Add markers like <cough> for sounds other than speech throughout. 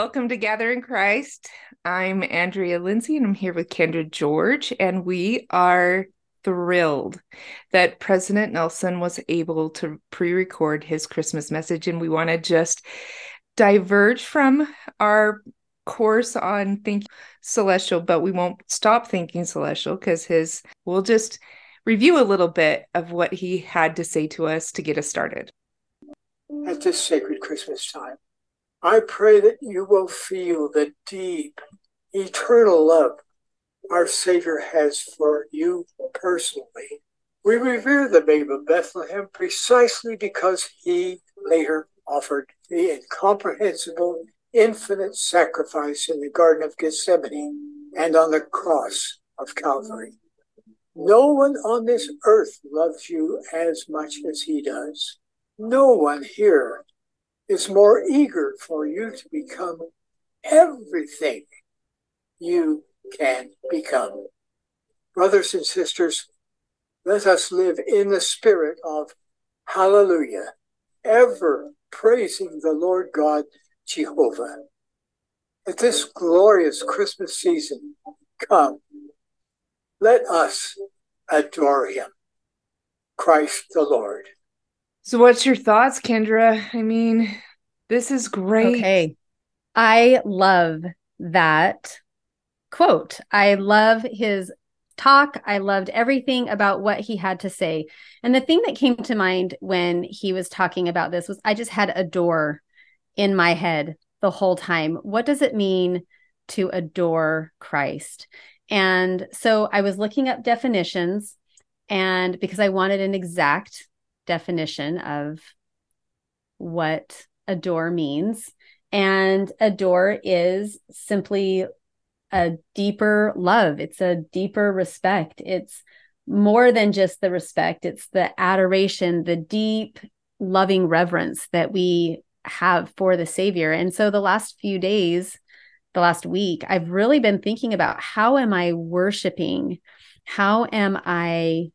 welcome to Gather in Christ. I'm Andrea Lindsay, and I'm here with Kendra George, and we are thrilled that President Nelson was able to pre record his Christmas message. And we want to just diverge from our course on thinking celestial, but we won't stop thinking celestial because his, we'll just review a little bit of what he had to say to us to get us started. At this sacred Christmas time, I pray that you will feel the deep, eternal love our Savior has for you personally. We revere the babe of Bethlehem precisely because he later offered the incomprehensible, infinite sacrifice in the Garden of Gethsemane and on the cross of Calvary. No one on this earth loves you as much as he does. No one here is more eager for you to become everything you can become. Brothers and sisters, let us live in the spirit of hallelujah, ever praising the Lord God Jehovah. At this glorious Christmas season, come, let us adore him, Christ the Lord. So, what's your thoughts, Kendra? I mean, this is great. Okay. I love that quote. I love his talk. I loved everything about what he had to say. And the thing that came to mind when he was talking about this was I just had adore in my head the whole time. What does it mean to adore Christ? And so I was looking up definitions and because I wanted an exact definition of what adore means. And adore is simply a deeper love, it's a deeper respect. It's more than just the respect, it's the adoration, the deep, loving reverence that we have for the Savior. And so the last few days, the last week, I've really been thinking about how am I worshiping? How am I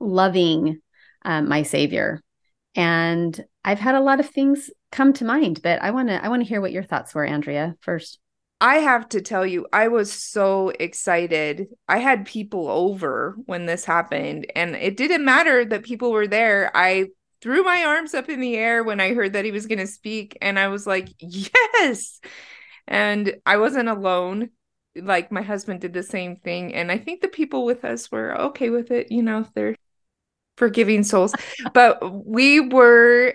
loving um, my savior and i've had a lot of things come to mind but i want to i want to hear what your thoughts were andrea first I have to tell you, I was so excited. I had people over when this happened, and it didn't matter that people were there. I threw my arms up in the air when I heard that he was going to speak, and I was like, yes. And I wasn't alone. Like my husband did the same thing. And I think the people with us were okay with it. You know, they're forgiving souls. but we were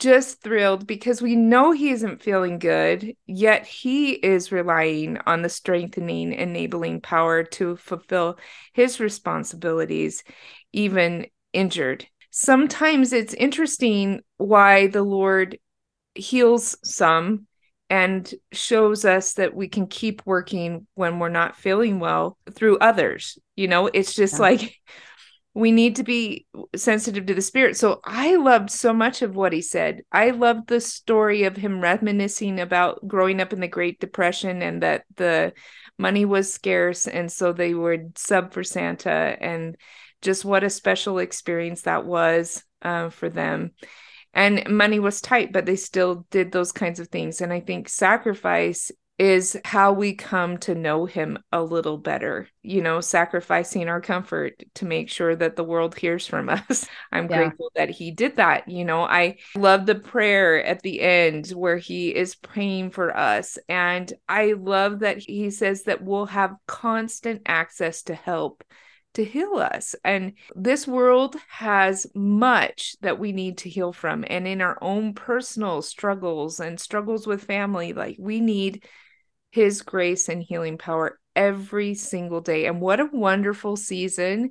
just thrilled because we know he isn't feeling good, yet he is relying on the strengthening, enabling power to fulfill his responsibilities, even injured. Sometimes it's interesting why the Lord heals some and shows us that we can keep working when we're not feeling well through others. You know, it's just yeah. like we need to be sensitive to the spirit. So I loved so much of what he said. I loved the story of him reminiscing about growing up in the Great Depression and that the money was scarce and so they would sub for Santa and just what a special experience that was uh, for them. And money was tight, but they still did those kinds of things. And I think sacrifice is how we come to know him a little better, you know, sacrificing our comfort to make sure that the world hears from <laughs> us. I'm yeah. grateful that he did that. You know, I love the prayer at the end where he is praying for us. And I love that he says that we'll have constant access to help to heal us. And this world has much that we need to heal from. And in our own personal struggles and struggles with family, like we need his grace and healing power every single day. And what a wonderful season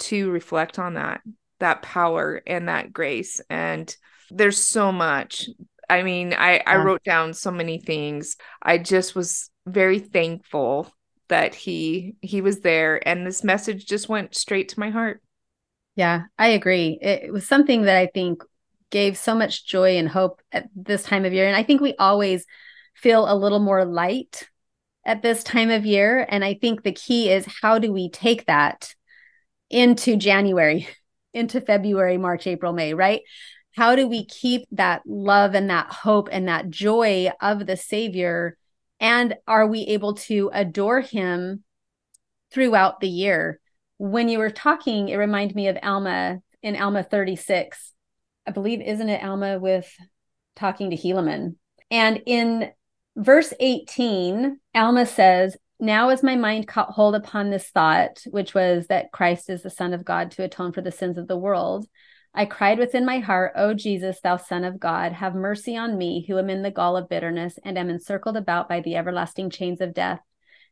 to reflect on that, that power and that grace. And there's so much. I mean, I, yeah. I wrote down so many things. I just was very thankful that he he was there and this message just went straight to my heart. Yeah, I agree. It was something that I think gave so much joy and hope at this time of year. And I think we always feel a little more light at this time of year. And I think the key is how do we take that into January, <laughs> into February, March, April, May, right? how do we keep that love and that hope and that joy of the Savior? And are we able to adore Him throughout the year? When you were talking, it reminded me of Alma in Alma 36. I believe, isn't it Alma with talking to Helaman? And in verse 18, Alma says, Now as my mind caught hold upon this thought, which was that Christ is the Son of God to atone for the sins of the world, I cried within my heart, O Jesus, thou Son of God, have mercy on me, who am in the gall of bitterness and am encircled about by the everlasting chains of death.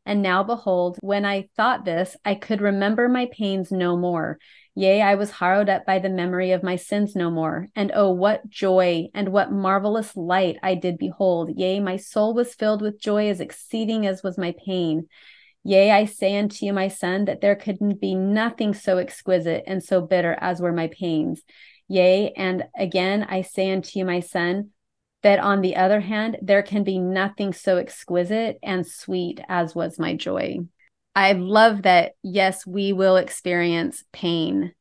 And now, behold, when I thought this, I could remember my pains no more. Yea, I was harrowed up by the memory of my sins no more. And oh, what joy and what marvelous light I did behold. Yea, my soul was filled with joy as exceeding as was my pain. Yea, I say unto you, my son, that there could be nothing so exquisite and so bitter as were my pains. Yea, and again I say unto you, my son, that on the other hand, there can be nothing so exquisite and sweet as was my joy. I love that, yes, we will experience pain,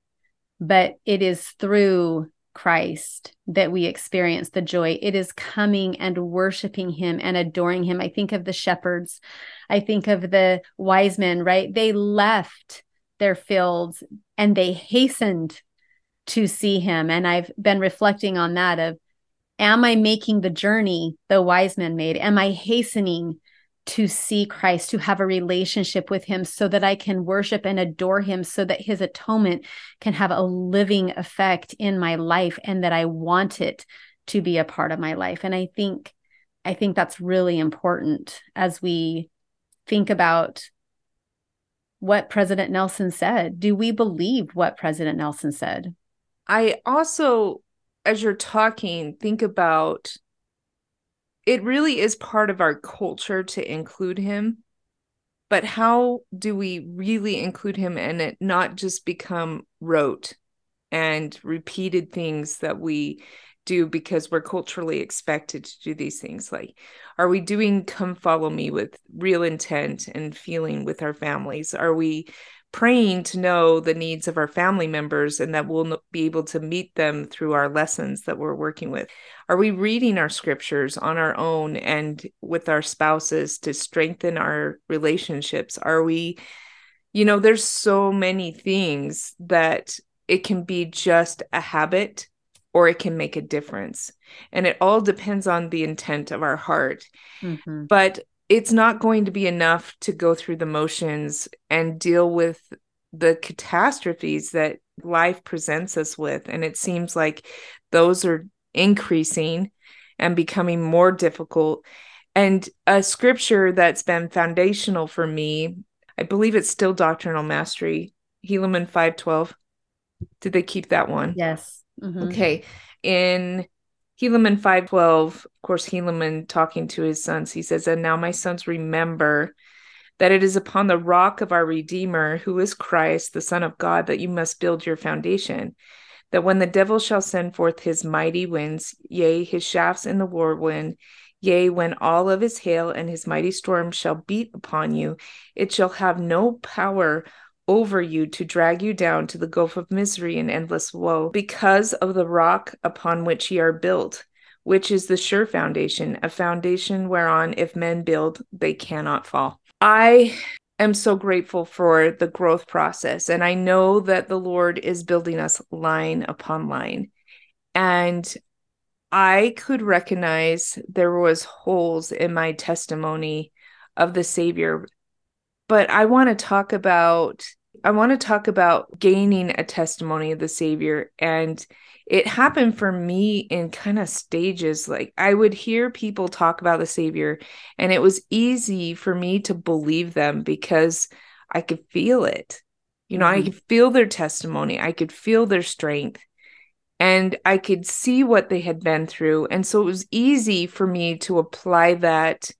but it is through Christ that we experience the joy. It is coming and worshiping Him and adoring Him. I think of the shepherds, I think of the wise men, right? They left their fields and they hastened to see Him. And I've been reflecting on that of, am I making the journey the wise men made? Am I hastening to see Christ, to have a relationship with Him so that I can worship and adore Him, so that His atonement can have a living effect in my life and that I want it to be a part of my life. And I think, I think that's really important as we think about what President Nelson said. Do we believe what President Nelson said? I also, as you're talking, think about it really is part of our culture to include him but how do we really include him and it not just become rote and repeated things that we do because we're culturally expected to do these things? Like are we doing come follow me with real intent and feeling with our families? Are we praying to know the needs of our family members and that we'll be able to meet them through our lessons that we're working with? Are we reading our scriptures on our own and with our spouses to strengthen our relationships? Are we, you know, there's so many things that it can be just a habit or it can make a difference. And it all depends on the intent of our heart. Mm-hmm. But it's not going to be enough to go through the motions and deal with the catastrophes that life presents us with. And it seems like those are increasing and becoming more difficult. And a scripture that's been foundational for me, I believe it's still doctrinal mastery, Helaman 512. Did they keep that one? Yes. Mm-hmm. Okay. In Helaman 512, of course, Helaman talking to his sons, he says, And now my sons remember that it is upon the rock of our Redeemer, who is Christ, the Son of God, that you must build your foundation. That when the devil shall send forth his mighty winds, yea, his shafts in the whirlwind, yea, when all of his hail and his mighty storm shall beat upon you, it shall have no power over you to drag you down to the gulf of misery and endless woe because of the rock upon which ye are built, which is the sure foundation, a foundation whereon if men build, they cannot fall. I am so grateful for the growth process. And I know that the Lord is building us line upon line. And I could recognize there was holes in my testimony of the Savior but I want to talk about I want to talk about gaining a testimony of the Savior and it happened for me in kind of stages like I would hear people talk about the Savior and it was easy for me to believe them because I could feel it. You know, mm-hmm. I could feel their testimony, I could feel their strength and I could see what they had been through and so it was easy for me to apply that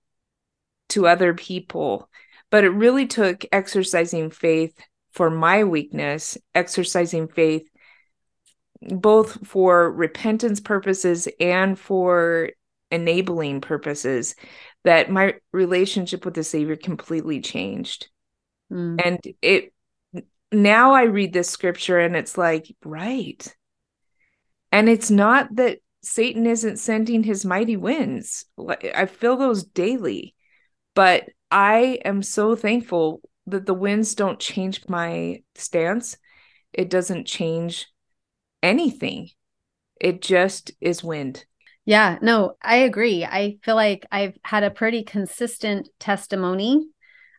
to other people but it really took exercising faith for my weakness, exercising faith both for repentance purposes and for enabling purposes that my relationship with the savior completely changed mm. and it now i read this scripture and it's like right And it's not that Satan isn't sending his mighty winds. I feel those daily. But I am so thankful that the winds don't change my stance. It doesn't change anything. It just is wind. Yeah, no, I agree. I feel like I've had a pretty consistent testimony,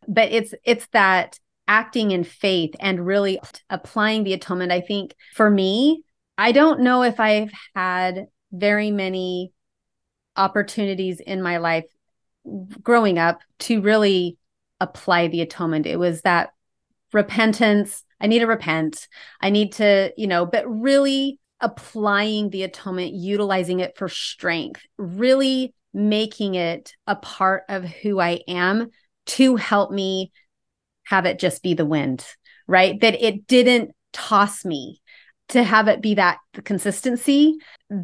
but it's it's that acting in faith and really applying the atonement. I think for me, I don't know if I've had very many opportunities in my life growing up to really apply the atonement. It was that repentance. I need to repent. I need to, you know, but really applying the atonement, utilizing it for strength, really making it a part of who I am to help me have it just be the wind, right? That it didn't toss me to have it be that the consistency.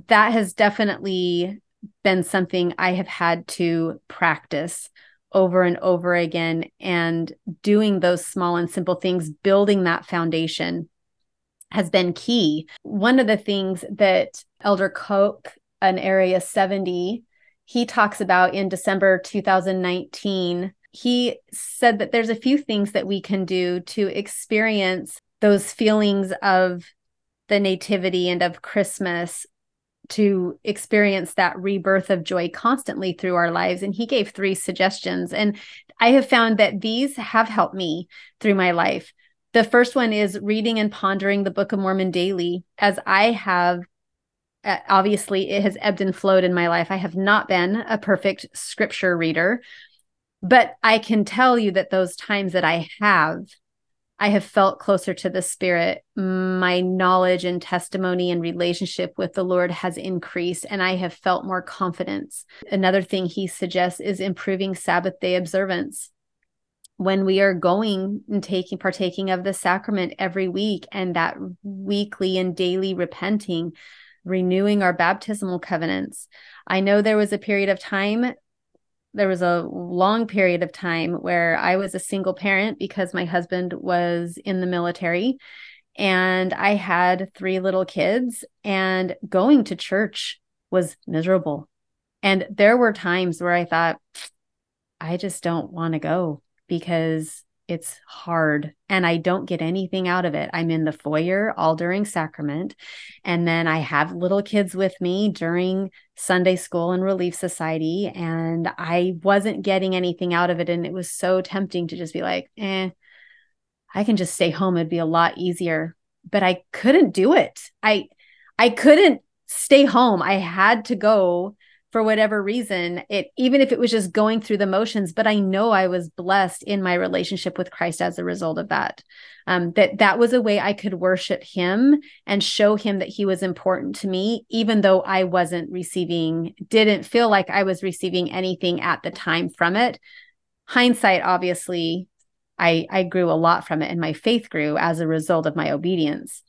That has definitely been something I have had to practice over and over again and doing those small and simple things, building that foundation has been key. One of the things that Elder Koch, an Area 70, he talks about in December 2019, he said that there's a few things that we can do to experience those feelings of the nativity and of Christmas to experience that rebirth of joy constantly through our lives. And he gave three suggestions. And I have found that these have helped me through my life. The first one is reading and pondering the Book of Mormon daily, as I have. Uh, obviously, it has ebbed and flowed in my life. I have not been a perfect scripture reader, but I can tell you that those times that I have, I have felt closer to the Spirit. My knowledge and testimony and relationship with the Lord has increased, and I have felt more confidence. Another thing he suggests is improving Sabbath day observance. When we are going and taking, partaking of the sacrament every week, and that weekly and daily repenting, renewing our baptismal covenants. I know there was a period of time there was a long period of time where I was a single parent because my husband was in the military and I had three little kids and going to church was miserable. And there were times where I thought I just don't want to go because it's hard and I don't get anything out of it. I'm in the foyer all during sacrament. And then I have little kids with me during Sunday school and Relief Society. And I wasn't getting anything out of it. And it was so tempting to just be like, eh, I can just stay home. It'd be a lot easier. But I couldn't do it. I I couldn't stay home. I had to go for whatever reason it even if it was just going through the motions but i know i was blessed in my relationship with christ as a result of that. Um, that that was a way i could worship him and show him that he was important to me even though i wasn't receiving didn't feel like i was receiving anything at the time from it. Hindsight obviously i i grew a lot from it and my faith grew as a result of my obedience.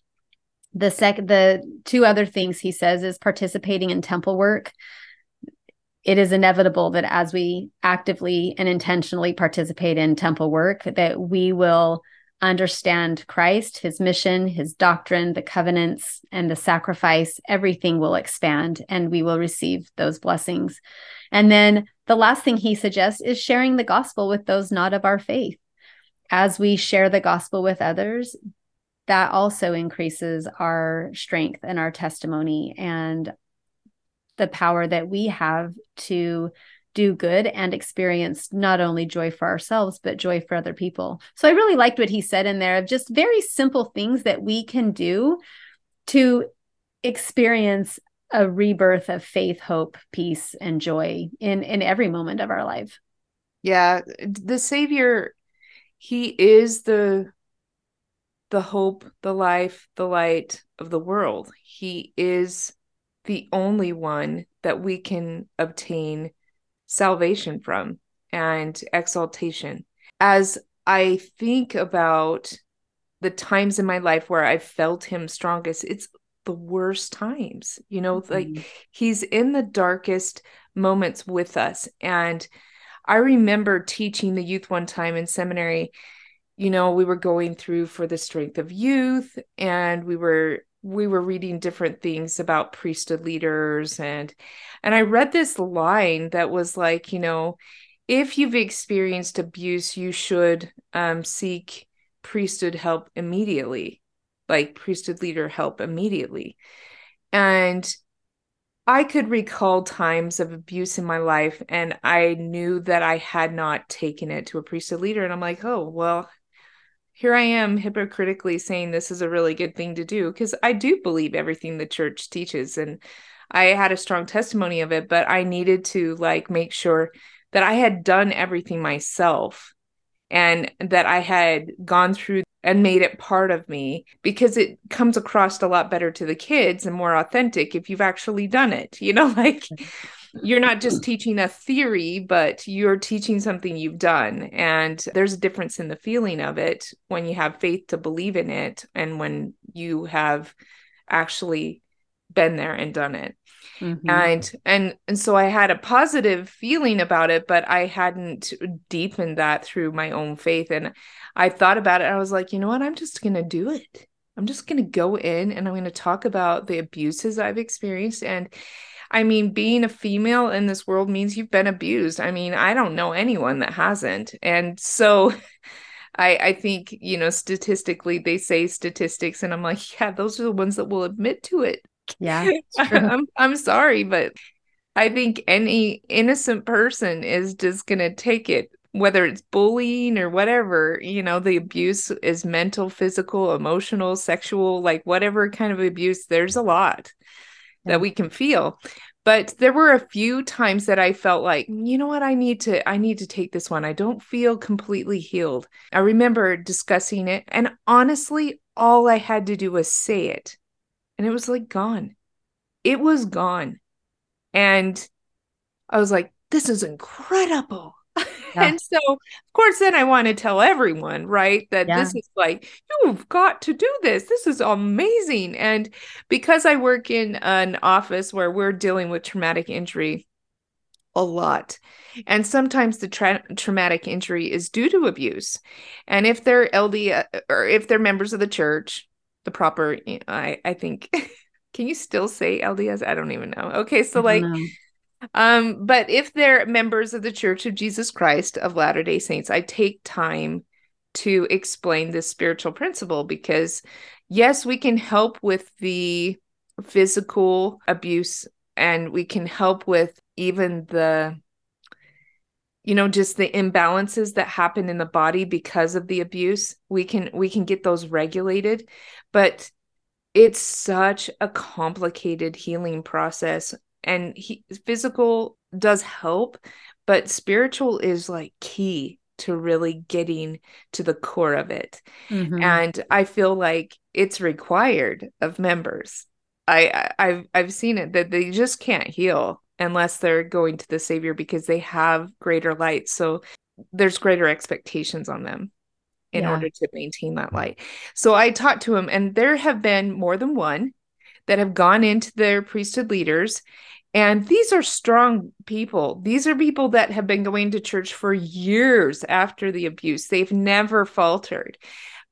The second the two other things he says is participating in temple work it is inevitable that as we actively and intentionally participate in temple work that we will understand Christ, his mission, his doctrine, the covenants and the sacrifice, everything will expand and we will receive those blessings. And then the last thing he suggests is sharing the gospel with those not of our faith. As we share the gospel with others, that also increases our strength and our testimony and the power that we have to do good and experience not only joy for ourselves but joy for other people. So I really liked what he said in there of just very simple things that we can do to experience a rebirth of faith, hope, peace and joy in in every moment of our life. Yeah, the savior he is the the hope, the life, the light of the world. He is the only one that we can obtain salvation from and exaltation. As I think about the times in my life where I felt him strongest, it's the worst times. You know, mm-hmm. like he's in the darkest moments with us. And I remember teaching the youth one time in seminary. You know, we were going through for the strength of youth, and we were we were reading different things about priesthood leaders and and I read this line that was like, you know, if you've experienced abuse, you should um, seek priesthood help immediately, like priesthood leader help immediately. And I could recall times of abuse in my life, and I knew that I had not taken it to a priesthood leader. And I'm like, oh, well, here I am hypocritically saying this is a really good thing to do because I do believe everything the church teaches. And I had a strong testimony of it, but I needed to like make sure that I had done everything myself and that I had gone through and made it part of me because it comes across a lot better to the kids and more authentic if you've actually done it. You know, <laughs> like mm-hmm. You're not just teaching a theory, but you're teaching something you've done. And there's a difference in the feeling of it when you have faith to believe in it and when you have actually been there and done it. Mm-hmm. And and and so I had a positive feeling about it, but I hadn't deepened that through my own faith. And I thought about it. I was like, you know what? I'm just gonna do it. I'm just gonna go in and I'm gonna talk about the abuses I've experienced. And I mean, being a female in this world means you've been abused. I mean, I don't know anyone that hasn't. And so <laughs> I, I think, you know, statistically, they say statistics, and I'm like, <laughs> yeah, those are the ones that will admit to it. Yeah. <laughs> I'm I'm sorry, but I think any innocent person is just going to take it whether it's bullying or whatever, you know, the abuse is mental, physical, emotional, sexual, like whatever kind of abuse, there's a lot. That we can feel. But there were a few times that I felt like, you know what, I need to I need to take this one. I don't feel completely healed. I remember discussing it and honestly, all I had to do was say it and it was like gone. It was gone. And I was like, this is incredible. <laughs> Yeah. and so, of course, then I want to tell everyone, right, that yeah. this is like, you've got to do this. This is amazing. And because I work in an office where we're dealing with traumatic injury a lot, and sometimes the tra- traumatic injury is due to abuse. And if they're LD uh, or if they're members of the church, the proper i i think <laughs> can you still say lds i don't even know okay so like know. Um but if they're members of the church of jesus christ of latter day saints i take time to explain this spiritual principle because yes we can help with the physical abuse and we can help with even the you know just the imbalances that happen in the body because of the abuse. We can we can get those regulated but it's such a complicated healing process and he, physical does help but spiritual is like key to really getting to the core of it mm-hmm. and i feel like it's required of members I, I have I've seen it that they just can't heal unless they're going to the savior because they have greater light so there's greater expectations on them in yeah. order to maintain that light so i talked to him and there have been more than one that have gone into their priesthood leaders and these are strong people. These are people that have been going to church for years after the abuse. They've never faltered,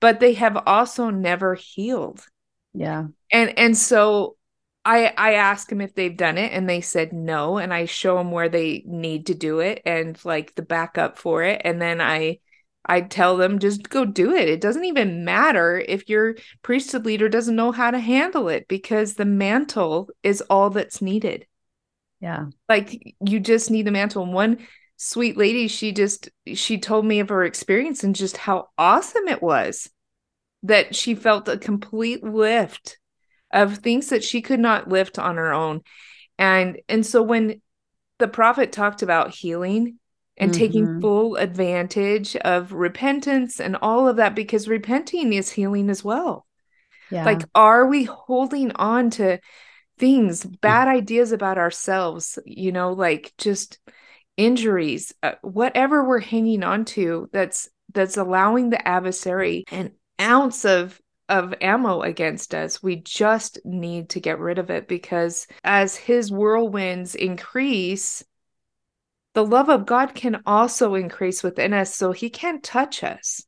but they have also never healed. Yeah. And and so I I ask them if they've done it and they said no and I show them where they need to do it and like the backup for it and then I I tell them just go do it. It doesn't even matter if your priesthood leader doesn't know how to handle it because the mantle is all that's needed. Yeah. Like you just need the mantle. And one sweet lady, she just she told me of her experience and just how awesome it was that she felt a complete lift of things that she could not lift on her own and and so when the prophet talked about healing and mm-hmm. taking full advantage of repentance and all of that because repenting is healing as well yeah. like are we holding on to things bad ideas about ourselves you know like just injuries uh, whatever we're hanging on to that's that's allowing the adversary an ounce of of ammo against us. We just need to get rid of it because as his whirlwinds increase, the love of God can also increase within us so he can't touch us.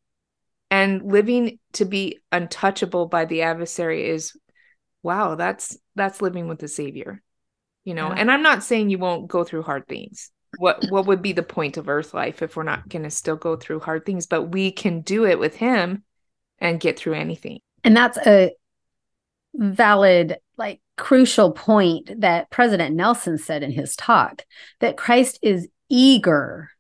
And living to be untouchable by the adversary is wow, that's that's living with the savior. You know, yeah. and I'm not saying you won't go through hard things. What what would be the point of earth life if we're not going to still go through hard things, but we can do it with him and get through anything. And that's a valid like crucial point that President Nelson said in his talk that Christ is eager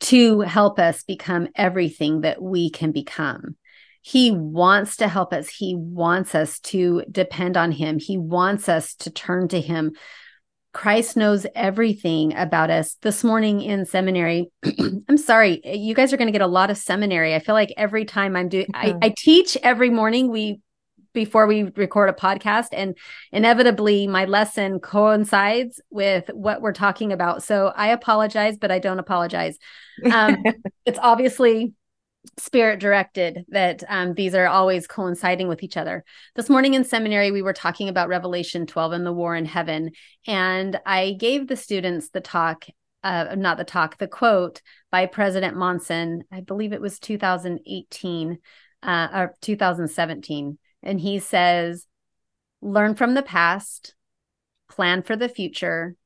to help us become everything that we can become. He wants to help us. He wants us to depend on him. He wants us to turn to him. Christ knows everything about us. This morning in seminary, <clears throat> I'm sorry, you guys are going to get a lot of seminary. I feel like every time I'm doing, I, I teach every morning. We before we record a podcast and inevitably my lesson coincides with what we're talking about. So i apologize but i don't apologize. Um, <laughs> it's obviously spirit directed that um, these are always coinciding with each other. This morning in seminary we were talking about revelation 12 and the war in heaven and i gave the students the talk uh, not the talk the quote by president monson i believe it was 2018 uh, or 2017 and he says, learn from the past, plan for the future,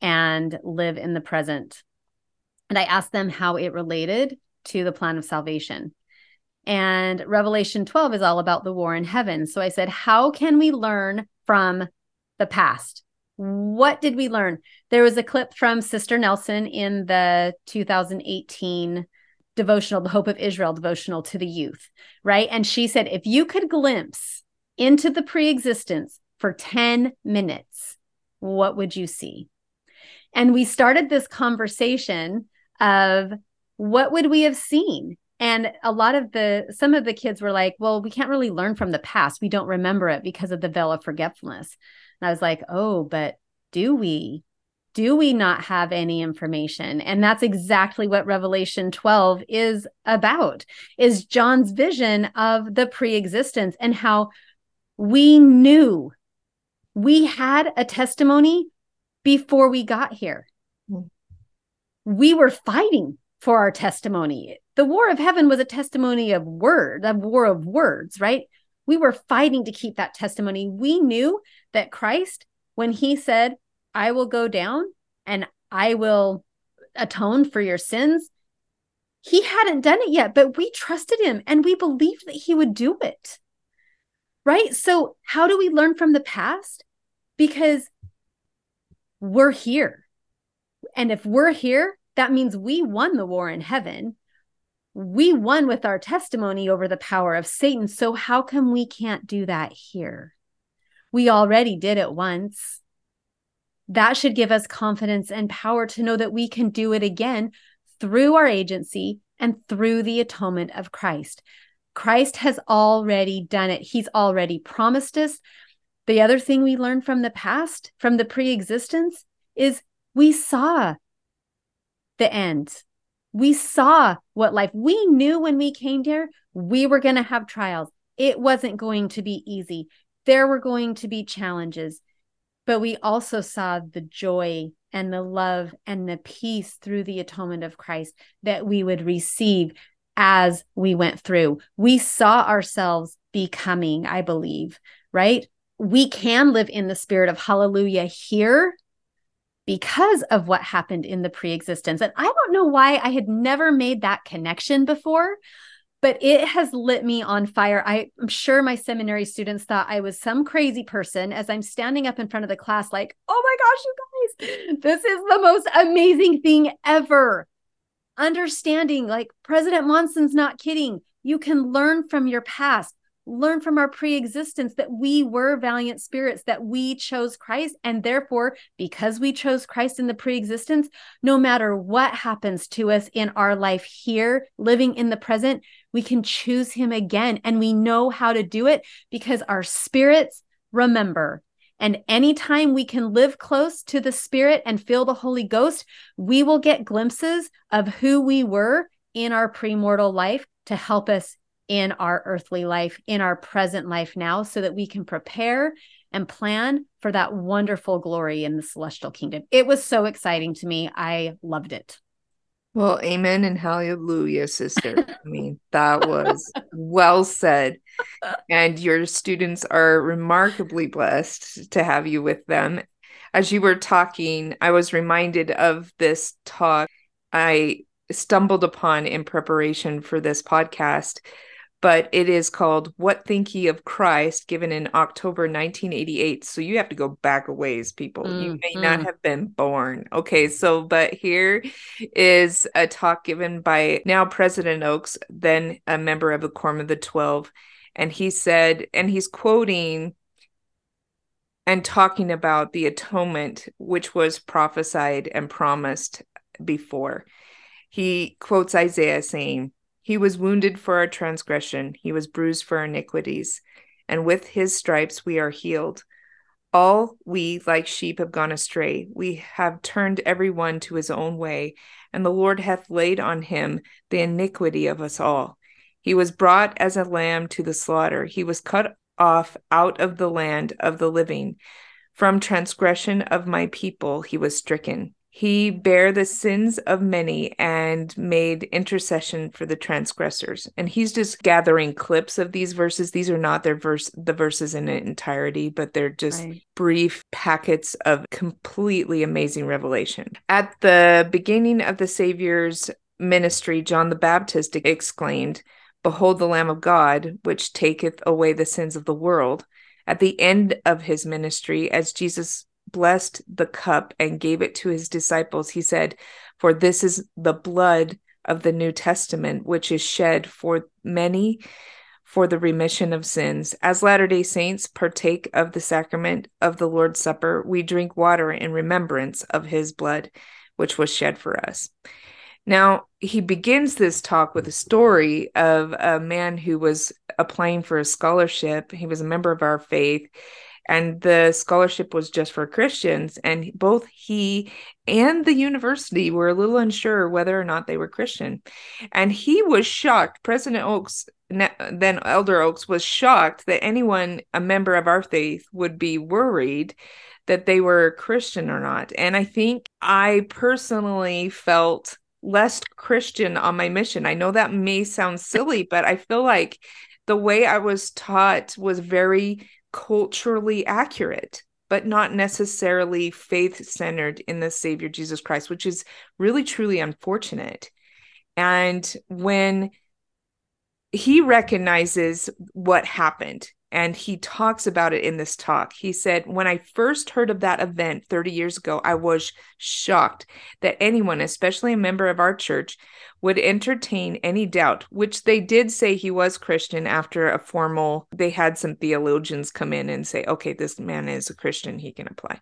and live in the present. And I asked them how it related to the plan of salvation. And Revelation 12 is all about the war in heaven. So I said, How can we learn from the past? What did we learn? There was a clip from Sister Nelson in the 2018 devotional, the Hope of Israel devotional to the youth, right? And she said, if you could glimpse into the pre existence for 10 minutes, what would you see? And we started this conversation of what would we have seen? And a lot of the, some of the kids were like, well, we can't really learn from the past. We don't remember it because of the veil of forgetfulness. And I was like, oh, but do we? Do we not have any information? And that's exactly what revelation 12 is about is john's vision of the pre-existence and how we knew we had a testimony before we got here. Mm. we were fighting for our testimony. The war of heaven was a testimony of word a war of words right? We were fighting to keep that testimony. We knew that christ when he said I will go down and I will atone for your sins. He hadn't done it yet, but we trusted him and we believed that he would do it. Right? So, how do we learn from the past? Because we're here. And if we're here, that means we won the war in heaven. We won with our testimony over the power of Satan. So, how come we can't do that here? We already did it once that should give us confidence and power to know that we can do it again through our agency and through the atonement of Christ. Christ has already done it, He's already promised us. The other thing we learned from the past, from the pre existence, is we saw the end. We saw what life, we knew when we came here, we were going to have trials. It wasn't going to be easy. There were going to be challenges but we also saw the joy and the love and the peace through the atonement of Christ that we would receive as we went through. We saw ourselves becoming, I believe, right? We can live in the spirit of hallelujah here because of what happened in the pre existence. And I don't know why I had never made that connection before, but it has lit me on fire. I, am sure my seminary students thought I was some crazy person as I'm standing up in front of the class, like, oh my gosh, you guys, this is the most amazing thing ever. Understanding, like, President Monson's not kidding. You can learn from your past learn from our pre-existence that we were valiant spirits that we chose christ and therefore because we chose christ in the pre-existence no matter what happens to us in our life here living in the present we can choose him again and we know how to do it because our spirits remember and anytime we can live close to the Spirit and feel the Holy Ghost, we will get glimpses of who we were in our premortal life to help us in our earthly life, in our present life now, so that we can prepare and plan for that wonderful glory in the celestial kingdom. It was so exciting to me. I loved it. Well, amen and hallelujah, sister. <laughs> I mean, that was well said. and your students are remarkably blessed to have you with them. As you were talking, I was reminded of this talk I stumbled upon in preparation for this podcast but it is called What Think Ye of Christ, given in October 1988. So you have to go back a ways, people. Mm, you may mm. not have been born. Okay, so, but here is a talk given by now President Oaks, then a member of the Quorum of the Twelve. And he said, and he's quoting and talking about the atonement which was prophesied and promised before. He quotes Isaiah saying, he was wounded for our transgression, he was bruised for our iniquities, and with his stripes we are healed. All we, like sheep, have gone astray. We have turned every one to his own way, and the Lord hath laid on him the iniquity of us all. He was brought as a lamb to the slaughter. He was cut off out of the land of the living. From transgression of my people he was stricken. He bare the sins of many and made intercession for the transgressors. And he's just gathering clips of these verses. These are not their verse the verses in entirety, but they're just right. brief packets of completely amazing revelation. At the beginning of the Savior's ministry, John the Baptist exclaimed, Behold the Lamb of God, which taketh away the sins of the world. At the end of his ministry, as Jesus blessed the cup and gave it to his disciples, he said, For this is the blood of the New Testament, which is shed for many for the remission of sins. As Latter day Saints partake of the sacrament of the Lord's Supper, we drink water in remembrance of his blood, which was shed for us. Now, he begins this talk with a story of a man who was applying for a scholarship. He was a member of our faith and the scholarship was just for Christians. And both he and the university were a little unsure whether or not they were Christian. And he was shocked. President Oaks, then Elder Oaks, was shocked that anyone, a member of our faith, would be worried that they were Christian or not. And I think I personally felt less Christian on my mission. I know that may sound silly, but I feel like the way I was taught was very culturally accurate but not necessarily faith centered in the Savior Jesus Christ, which is really truly unfortunate. And when he recognizes what happened and he talks about it in this talk. He said, When I first heard of that event 30 years ago, I was shocked that anyone, especially a member of our church, would entertain any doubt, which they did say he was Christian after a formal, they had some theologians come in and say, okay, this man is a Christian, he can apply.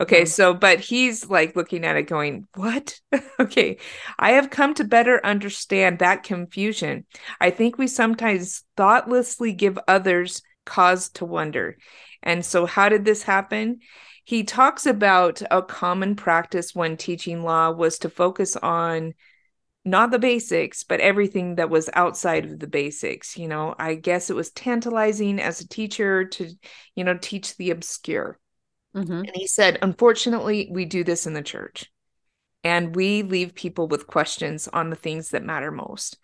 Okay, mm. so, but he's like looking at it going, what? <laughs> okay, I have come to better understand that confusion. I think we sometimes thoughtlessly give others cause to wonder. And so, how did this happen? He talks about a common practice when teaching law was to focus on not the basics, but everything that was outside of the basics. You know, I guess it was tantalizing as a teacher to, you know, teach the obscure. Mm-hmm. And he said, unfortunately, we do this in the church and we leave people with questions on the things that matter most.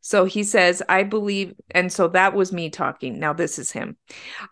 So he says, I believe, and so that was me talking. Now this is him.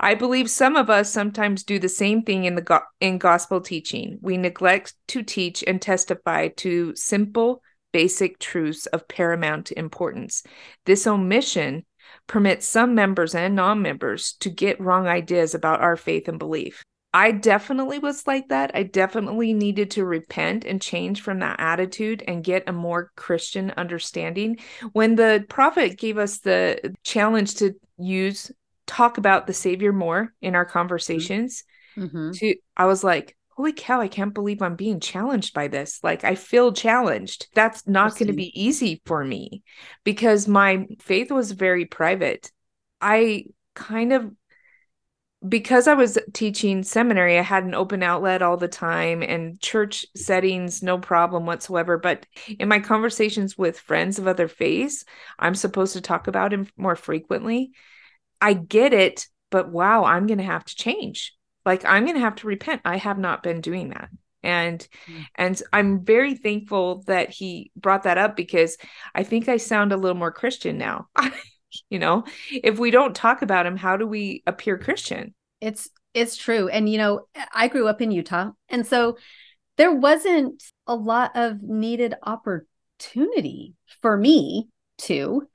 I believe some of us sometimes do the same thing in the go- in gospel teaching. We neglect to teach and testify to simple basic truths of paramount importance. This omission permits some members and non members to get wrong ideas about our faith and belief. I definitely was like that. I definitely needed to repent and change from that attitude and get a more Christian understanding. When the prophet gave us the challenge to use talk about the savior more in our conversations, mm-hmm. to I was like, holy cow, I can't believe I'm being challenged by this. Like, I feel challenged. That's not going to be easy for me because my faith was very private. I kind of, because I was teaching seminary, I had an open outlet all the time and church settings, no problem whatsoever. But in my conversations with friends of other faiths, I'm supposed to talk about him more frequently. I get it, but wow, I'm going to have to change like i'm going to have to repent i have not been doing that and mm. and i'm very thankful that he brought that up because i think i sound a little more christian now <laughs> you know? If we don't talk about him how do we appear christian? It's it's true. And you know i grew up in utah and so there wasn't a lot of needed opportunity for me to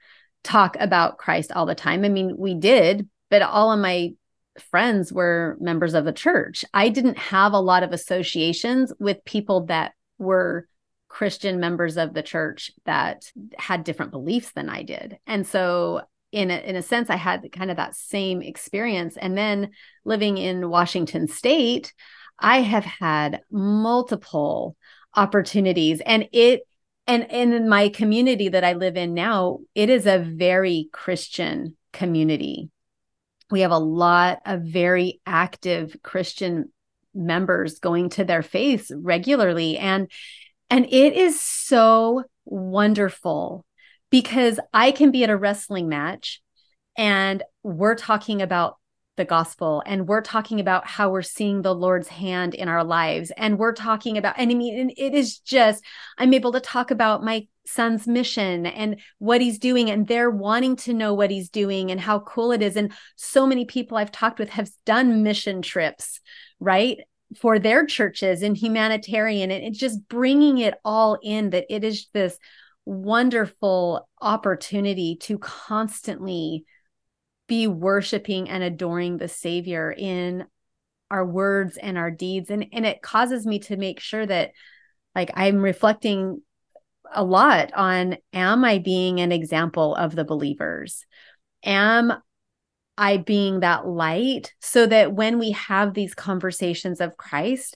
talk about christ all the time. I mean we did but all of my friends were members of the church. I didn't have a lot of associations with people that were Christian members of the church that had different beliefs than I did. And so in a, in a sense I had kind of that same experience. And then living in Washington state I have had multiple opportunities. And it and, and in my community that I live in now it is a very Christian community. We have a lot of very active Christian members going to their faiths regularly. And and it is so wonderful because I can be at a wrestling match and we're talking about the gospel and we're talking about how we're seeing the Lord's hand in our lives. And we're talking about, and I mean, it is just, I'm able to talk about my son's mission and what he's doing. And they're wanting to know what he's doing and how cool it is. And so many people I've talked with have done mission trips, right? for their churches and humanitarian and it's just bringing it all in that it is this wonderful opportunity to constantly be worshiping and adoring the savior in our words and our deeds. And and it causes me to make sure that like i'm reflecting a lot on am i being an example of the believers? Am I being that light so that when we have these conversations of Christ,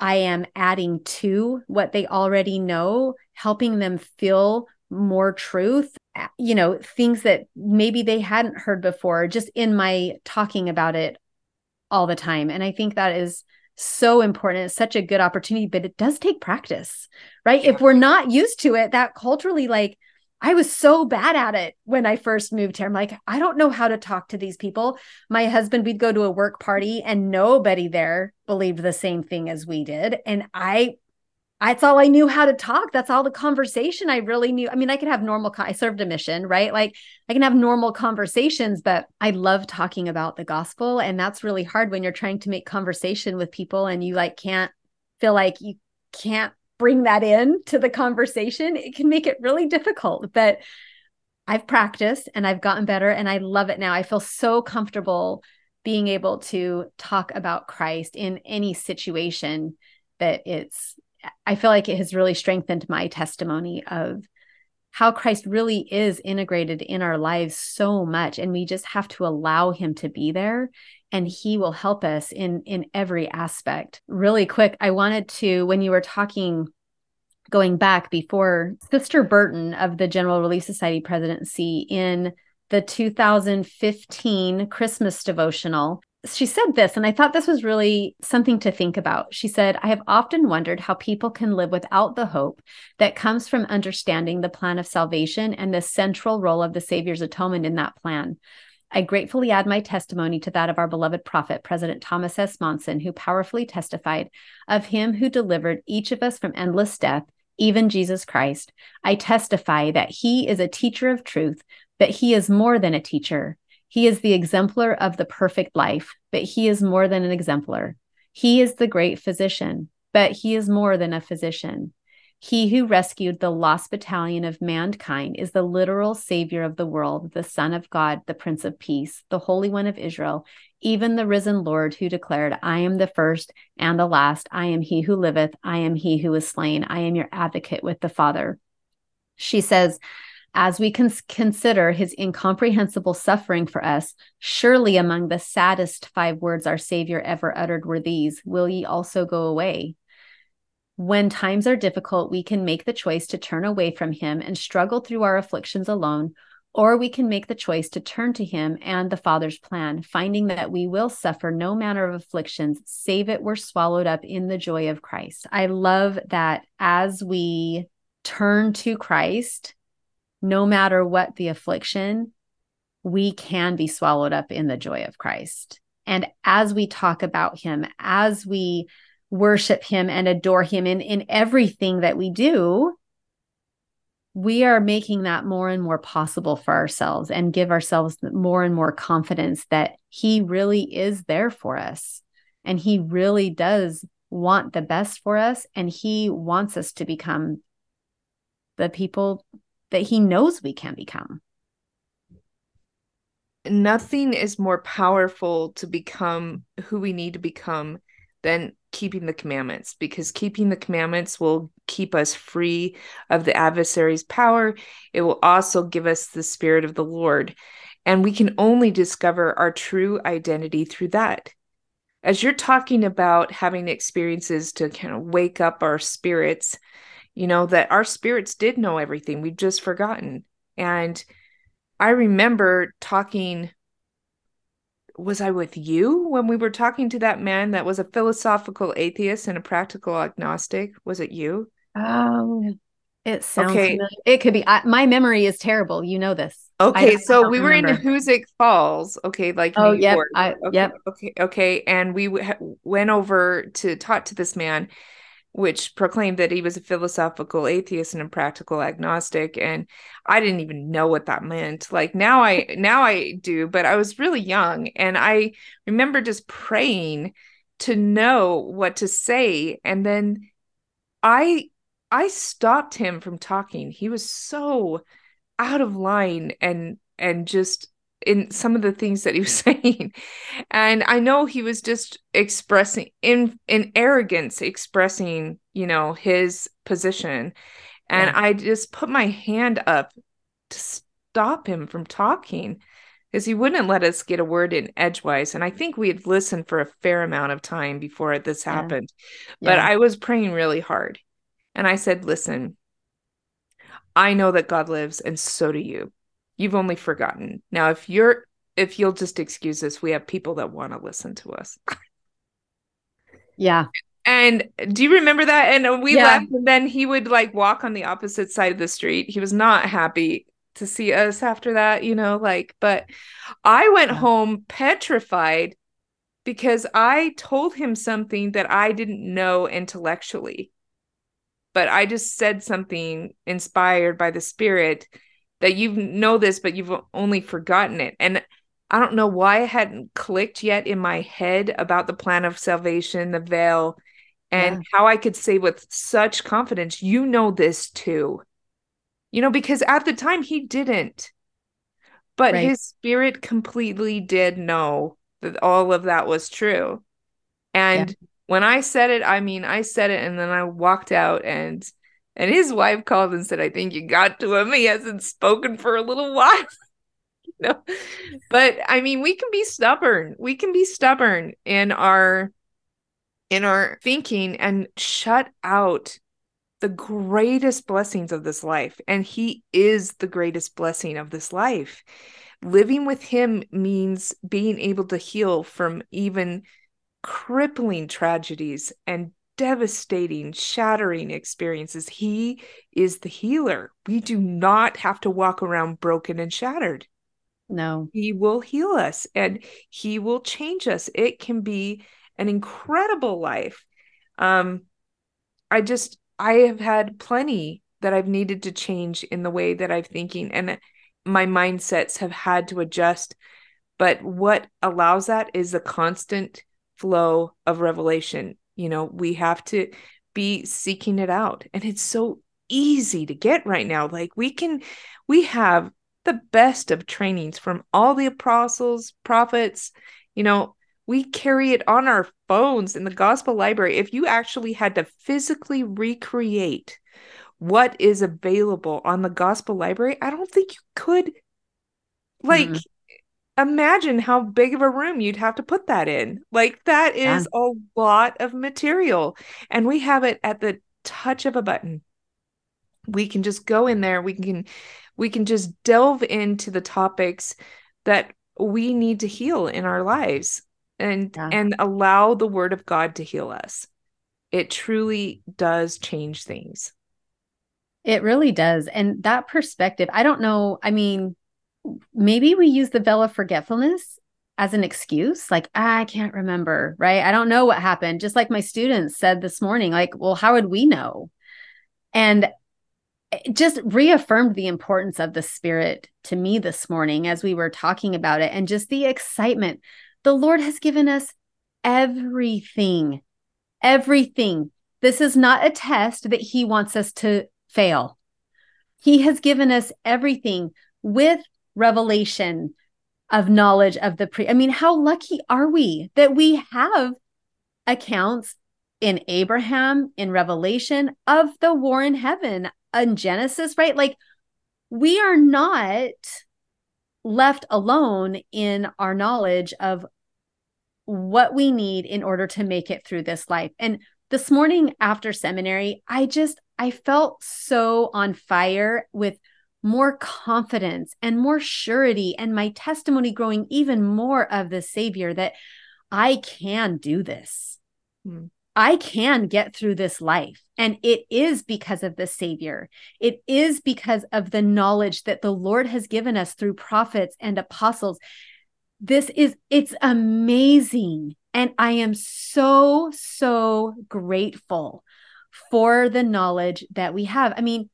I am adding to what they already know, helping them feel more truth, you know, things that maybe they hadn't heard before, just in my talking about it all the time. And I think that is so important. It's such a good opportunity, but it does take practice, right? Yeah. If we're not used to it, that culturally, like, I was so bad at it when I first moved here. I'm like, I don't know how to talk to these people. My husband, we'd go to a work party and nobody there believed the same thing as we did. And I, that's all I knew how to talk. That's all the conversation I really knew. I mean, I could have normal, I served a mission, right? Like I can have normal conversations, but I love talking about the gospel. And that's really hard when you're trying to make conversation with people and you like can't feel like you can't bring that in to the conversation, it can make it really difficult. But I've practiced and I've gotten better and I love it now. I feel so comfortable being able to talk about Christ in any situation that it's I feel like it has really strengthened my testimony of how Christ really is integrated in our lives so much and we just have to allow him to be there and he will help us in in every aspect. Really quick i wanted to when you were talking going back before sister burton of the general relief society presidency in the 2015 christmas devotional she said this, and I thought this was really something to think about. She said, I have often wondered how people can live without the hope that comes from understanding the plan of salvation and the central role of the Savior's atonement in that plan. I gratefully add my testimony to that of our beloved prophet, President Thomas S. Monson, who powerfully testified of him who delivered each of us from endless death, even Jesus Christ. I testify that he is a teacher of truth, but he is more than a teacher. He is the exemplar of the perfect life, but he is more than an exemplar. He is the great physician, but he is more than a physician. He who rescued the lost battalion of mankind is the literal Savior of the world, the Son of God, the Prince of Peace, the Holy One of Israel, even the risen Lord who declared, I am the first and the last. I am he who liveth. I am he who is slain. I am your advocate with the Father. She says, as we cons- consider his incomprehensible suffering for us, surely among the saddest five words our Savior ever uttered were these Will ye also go away? When times are difficult, we can make the choice to turn away from Him and struggle through our afflictions alone, or we can make the choice to turn to Him and the Father's plan, finding that we will suffer no manner of afflictions, save it were swallowed up in the joy of Christ. I love that as we turn to Christ, no matter what the affliction, we can be swallowed up in the joy of Christ. And as we talk about Him, as we worship him and adore him in, in everything that we do, we are making that more and more possible for ourselves and give ourselves more and more confidence that he really is there for us and he really does want the best for us and he wants us to become the people that he knows we can become nothing is more powerful to become who we need to become than keeping the commandments because keeping the commandments will keep us free of the adversary's power. It will also give us the spirit of the Lord. And we can only discover our true identity through that. As you're talking about having experiences to kind of wake up our spirits, you know, that our spirits did know everything, we've just forgotten. And I remember talking was I with you when we were talking to that man that was a philosophical atheist and a practical agnostic? Was it you? Oh, it sounds okay. Familiar. It could be. I, my memory is terrible. You know this. Okay, so we remember. were in Hoosick Falls. Okay, like oh New yep, York. I, okay, yep. Okay, okay, and we w- went over to talk to this man, which proclaimed that he was a philosophical atheist and a practical agnostic and i didn't even know what that meant. Like now i now i do but i was really young and i remember just praying to know what to say and then i i stopped him from talking. He was so out of line and and just in some of the things that he was <laughs> saying and i know he was just expressing in in arrogance expressing you know his position and yeah. i just put my hand up to stop him from talking because he wouldn't let us get a word in edgewise and i think we had listened for a fair amount of time before this yeah. happened but yeah. i was praying really hard and i said listen i know that god lives and so do you You've only forgotten. Now, if you're if you'll just excuse us, we have people that want to listen to us. <laughs> yeah. And do you remember that? And we yeah. left, and then he would like walk on the opposite side of the street. He was not happy to see us after that, you know, like, but I went yeah. home petrified because I told him something that I didn't know intellectually. But I just said something inspired by the spirit that you know this, but you've only forgotten it. And I don't know why it hadn't clicked yet in my head about the plan of salvation, the veil, and yeah. how I could say with such confidence, you know this too. You know, because at the time he didn't. But right. his spirit completely did know that all of that was true. And yeah. when I said it, I mean, I said it and then I walked out and and his wife called and said, I think you got to him. He hasn't spoken for a little <laughs> while. no. But I mean, we can be stubborn. We can be stubborn in our in our thinking and shut out the greatest blessings of this life. And he is the greatest blessing of this life. Living with him means being able to heal from even crippling tragedies and devastating, shattering experiences. He is the healer. We do not have to walk around broken and shattered. No. He will heal us and he will change us. It can be an incredible life. Um I just I have had plenty that I've needed to change in the way that I'm thinking and my mindsets have had to adjust. But what allows that is the constant flow of revelation you know we have to be seeking it out. And it's so easy to get right now. Like we can we have the best of trainings from all the apostles prophets. You know we carry it on our phones in the gospel library. If you actually had to physically recreate what is available on the gospel library i don't think you could like mm-hmm imagine how big of a room you'd have to put that in. Like that is yeah. a lot of material and we have it at the touch of a button. We can just go in there, we can we can just delve into the topics that we need to heal in our lives and yeah. and allow the word of God to heal us. It truly does change things. It really does. And that perspective, I don't know, I mean, maybe we use the veil of forgetfulness as an excuse like i can't remember right i don't know what happened just like my students said this morning like well how would we know and it just reaffirmed the importance of the spirit to me this morning as we were talking about it and just the excitement. The Lord has given us everything, everything. This is not a test that He wants us to fail. He has given us everything with revelation of knowledge of the pre. I mean, how lucky are we that we have accounts in Abraham, in Revelation, of the war in heaven, in Genesis, right? Like we are not left alone in our knowledge of what we need in order to make it through this life. And this morning after seminary, I just I felt so on fire with more confidence and more surety and my testimony growing even more of the savior that I can do this. Hmm. I can get through this life. And it is because of the Savior. It is because of the knowledge that the Lord has given us through prophets and apostles. This is, it's amazing. And I am so, so grateful for the knowledge that we have. I mean,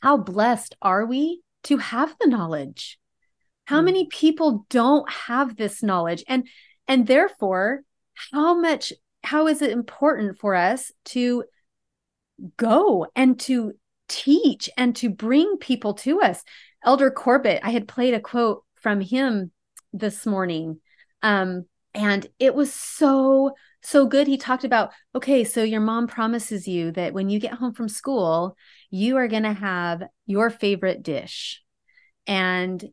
how blessed are we to have the knowledge? How mm. many people don't have this knowledge? And and therefore, how much how is it important for us to go and to teach and to bring people to us? Elder Corbett, I had played a quote from him this morning. Um, and it was so, so good. He talked about, okay, so your mom promises you that when you get home from school, you are going to have your favorite dish. And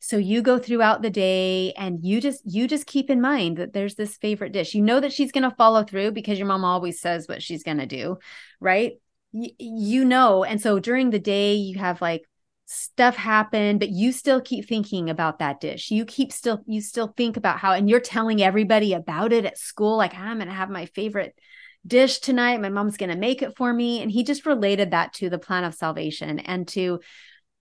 so you go throughout the day and you just you just keep in mind that there's this favorite dish. You know that she's going to follow through because your mom always says what she's going to do right? Y- you know and so during the day you have like stuff happen but you still keep thinking about that dish. You keep still you still think about how and you're telling everybody about it at school like ah, i'm going to have my favorite dish tonight my mom's going to make it for me and he just related that to the plan of salvation and to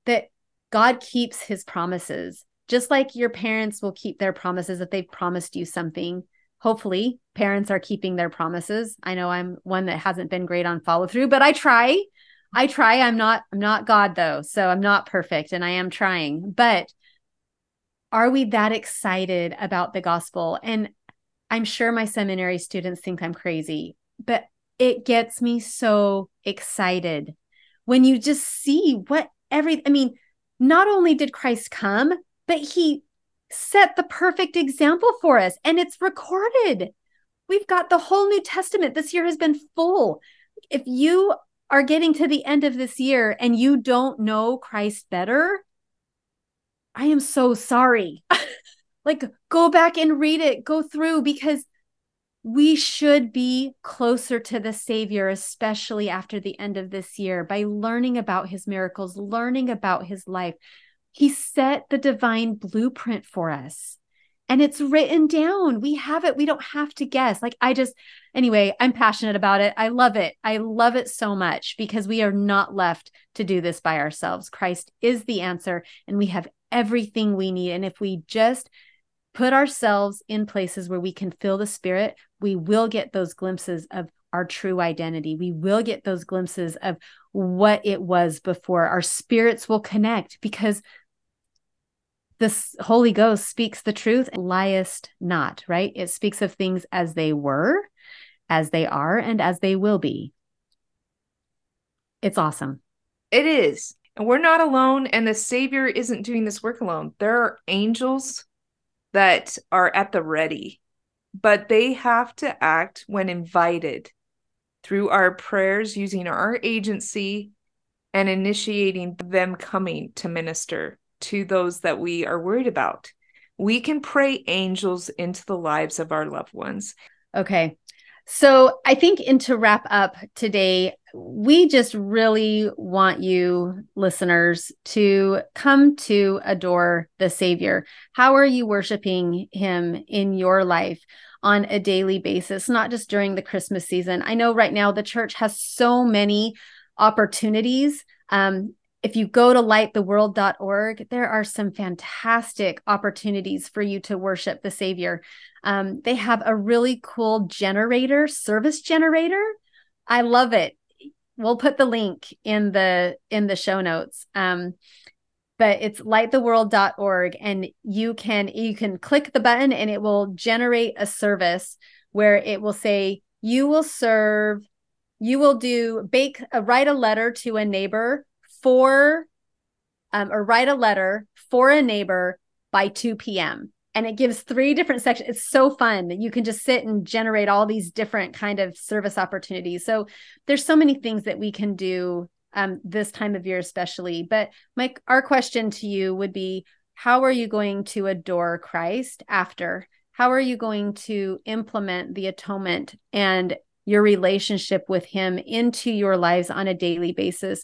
that God keeps his promises, just like your parents will keep their promises if they've promised you something. Hopefully, parents are keeping their promises. I know I'm one that hasn't been great on follow through, but I try. I try. I'm not I'm not God though, so I'm not perfect and I am trying. But are we that excited about the gospel? And I'm sure my seminary students think I'm crazy, but it gets me so excited when you just see what every I mean, not only did Christ come, but he set the perfect example for us and it's recorded. We've got the whole New Testament. This year has been full. If you are getting to the end of this year and you don't know Christ better, I am so sorry. <laughs> like, go back and read it, go through because we should be closer to the Savior, especially after the end of this year, by learning about his miracles, learning about his life. He set the divine blueprint for us and it's written down. We have it. We don't have to guess. Like, I just, anyway, I'm passionate about it. I love it. I love it so much because we are not left to do this by ourselves. Christ is the answer, and we have everything we need. And if we just put ourselves in places where we can feel the spirit, we will get those glimpses of our true identity. We will get those glimpses of what it was before. Our spirits will connect because this Holy Ghost speaks the truth, liest not, right? It speaks of things as they were, as they are, and as they will be. It's awesome. It is. And we're not alone, and the Savior isn't doing this work alone. There are angels that are at the ready, but they have to act when invited through our prayers using our agency and initiating them coming to minister to those that we are worried about. We can pray angels into the lives of our loved ones. Okay. So I think, and to wrap up today, we just really want you listeners to come to adore the Savior. How are you worshiping Him in your life? on a daily basis, not just during the Christmas season. I know right now the church has so many opportunities. Um, if you go to lighttheworld.org, there are some fantastic opportunities for you to worship the Savior. Um, they have a really cool generator, service generator. I love it we'll put the link in the in the show notes. Um, but it's lighttheworld.org and you can you can click the button and it will generate a service where it will say you will serve you will do bake uh, write a letter to a neighbor for um, or write a letter for a neighbor by 2 p.m and it gives three different sections. It's so fun that you can just sit and generate all these different kind of service opportunities. So there's so many things that we can do um, this time of year especially. But mike our question to you would be how are you going to adore christ after? How are you going to implement the atonement and your relationship with him into your lives on a daily basis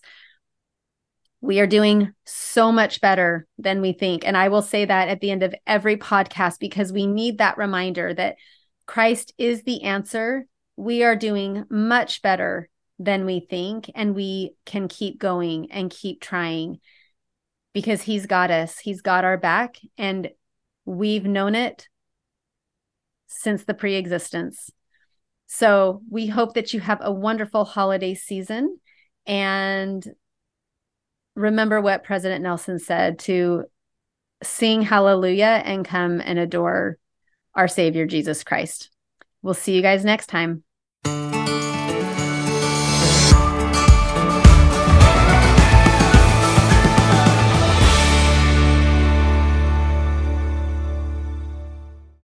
we are doing so much better than we think. And I will say that at the end of every podcast because we need that reminder that Christ is the answer. We are doing much better than we think, and we can keep going and keep trying because He's got us, He's got our back, and we've known it since the pre existence. So we hope that you have a wonderful holiday season and remember what President Nelson said to sing hallelujah and come and adore our Savior Jesus Christ. We'll see you guys next time.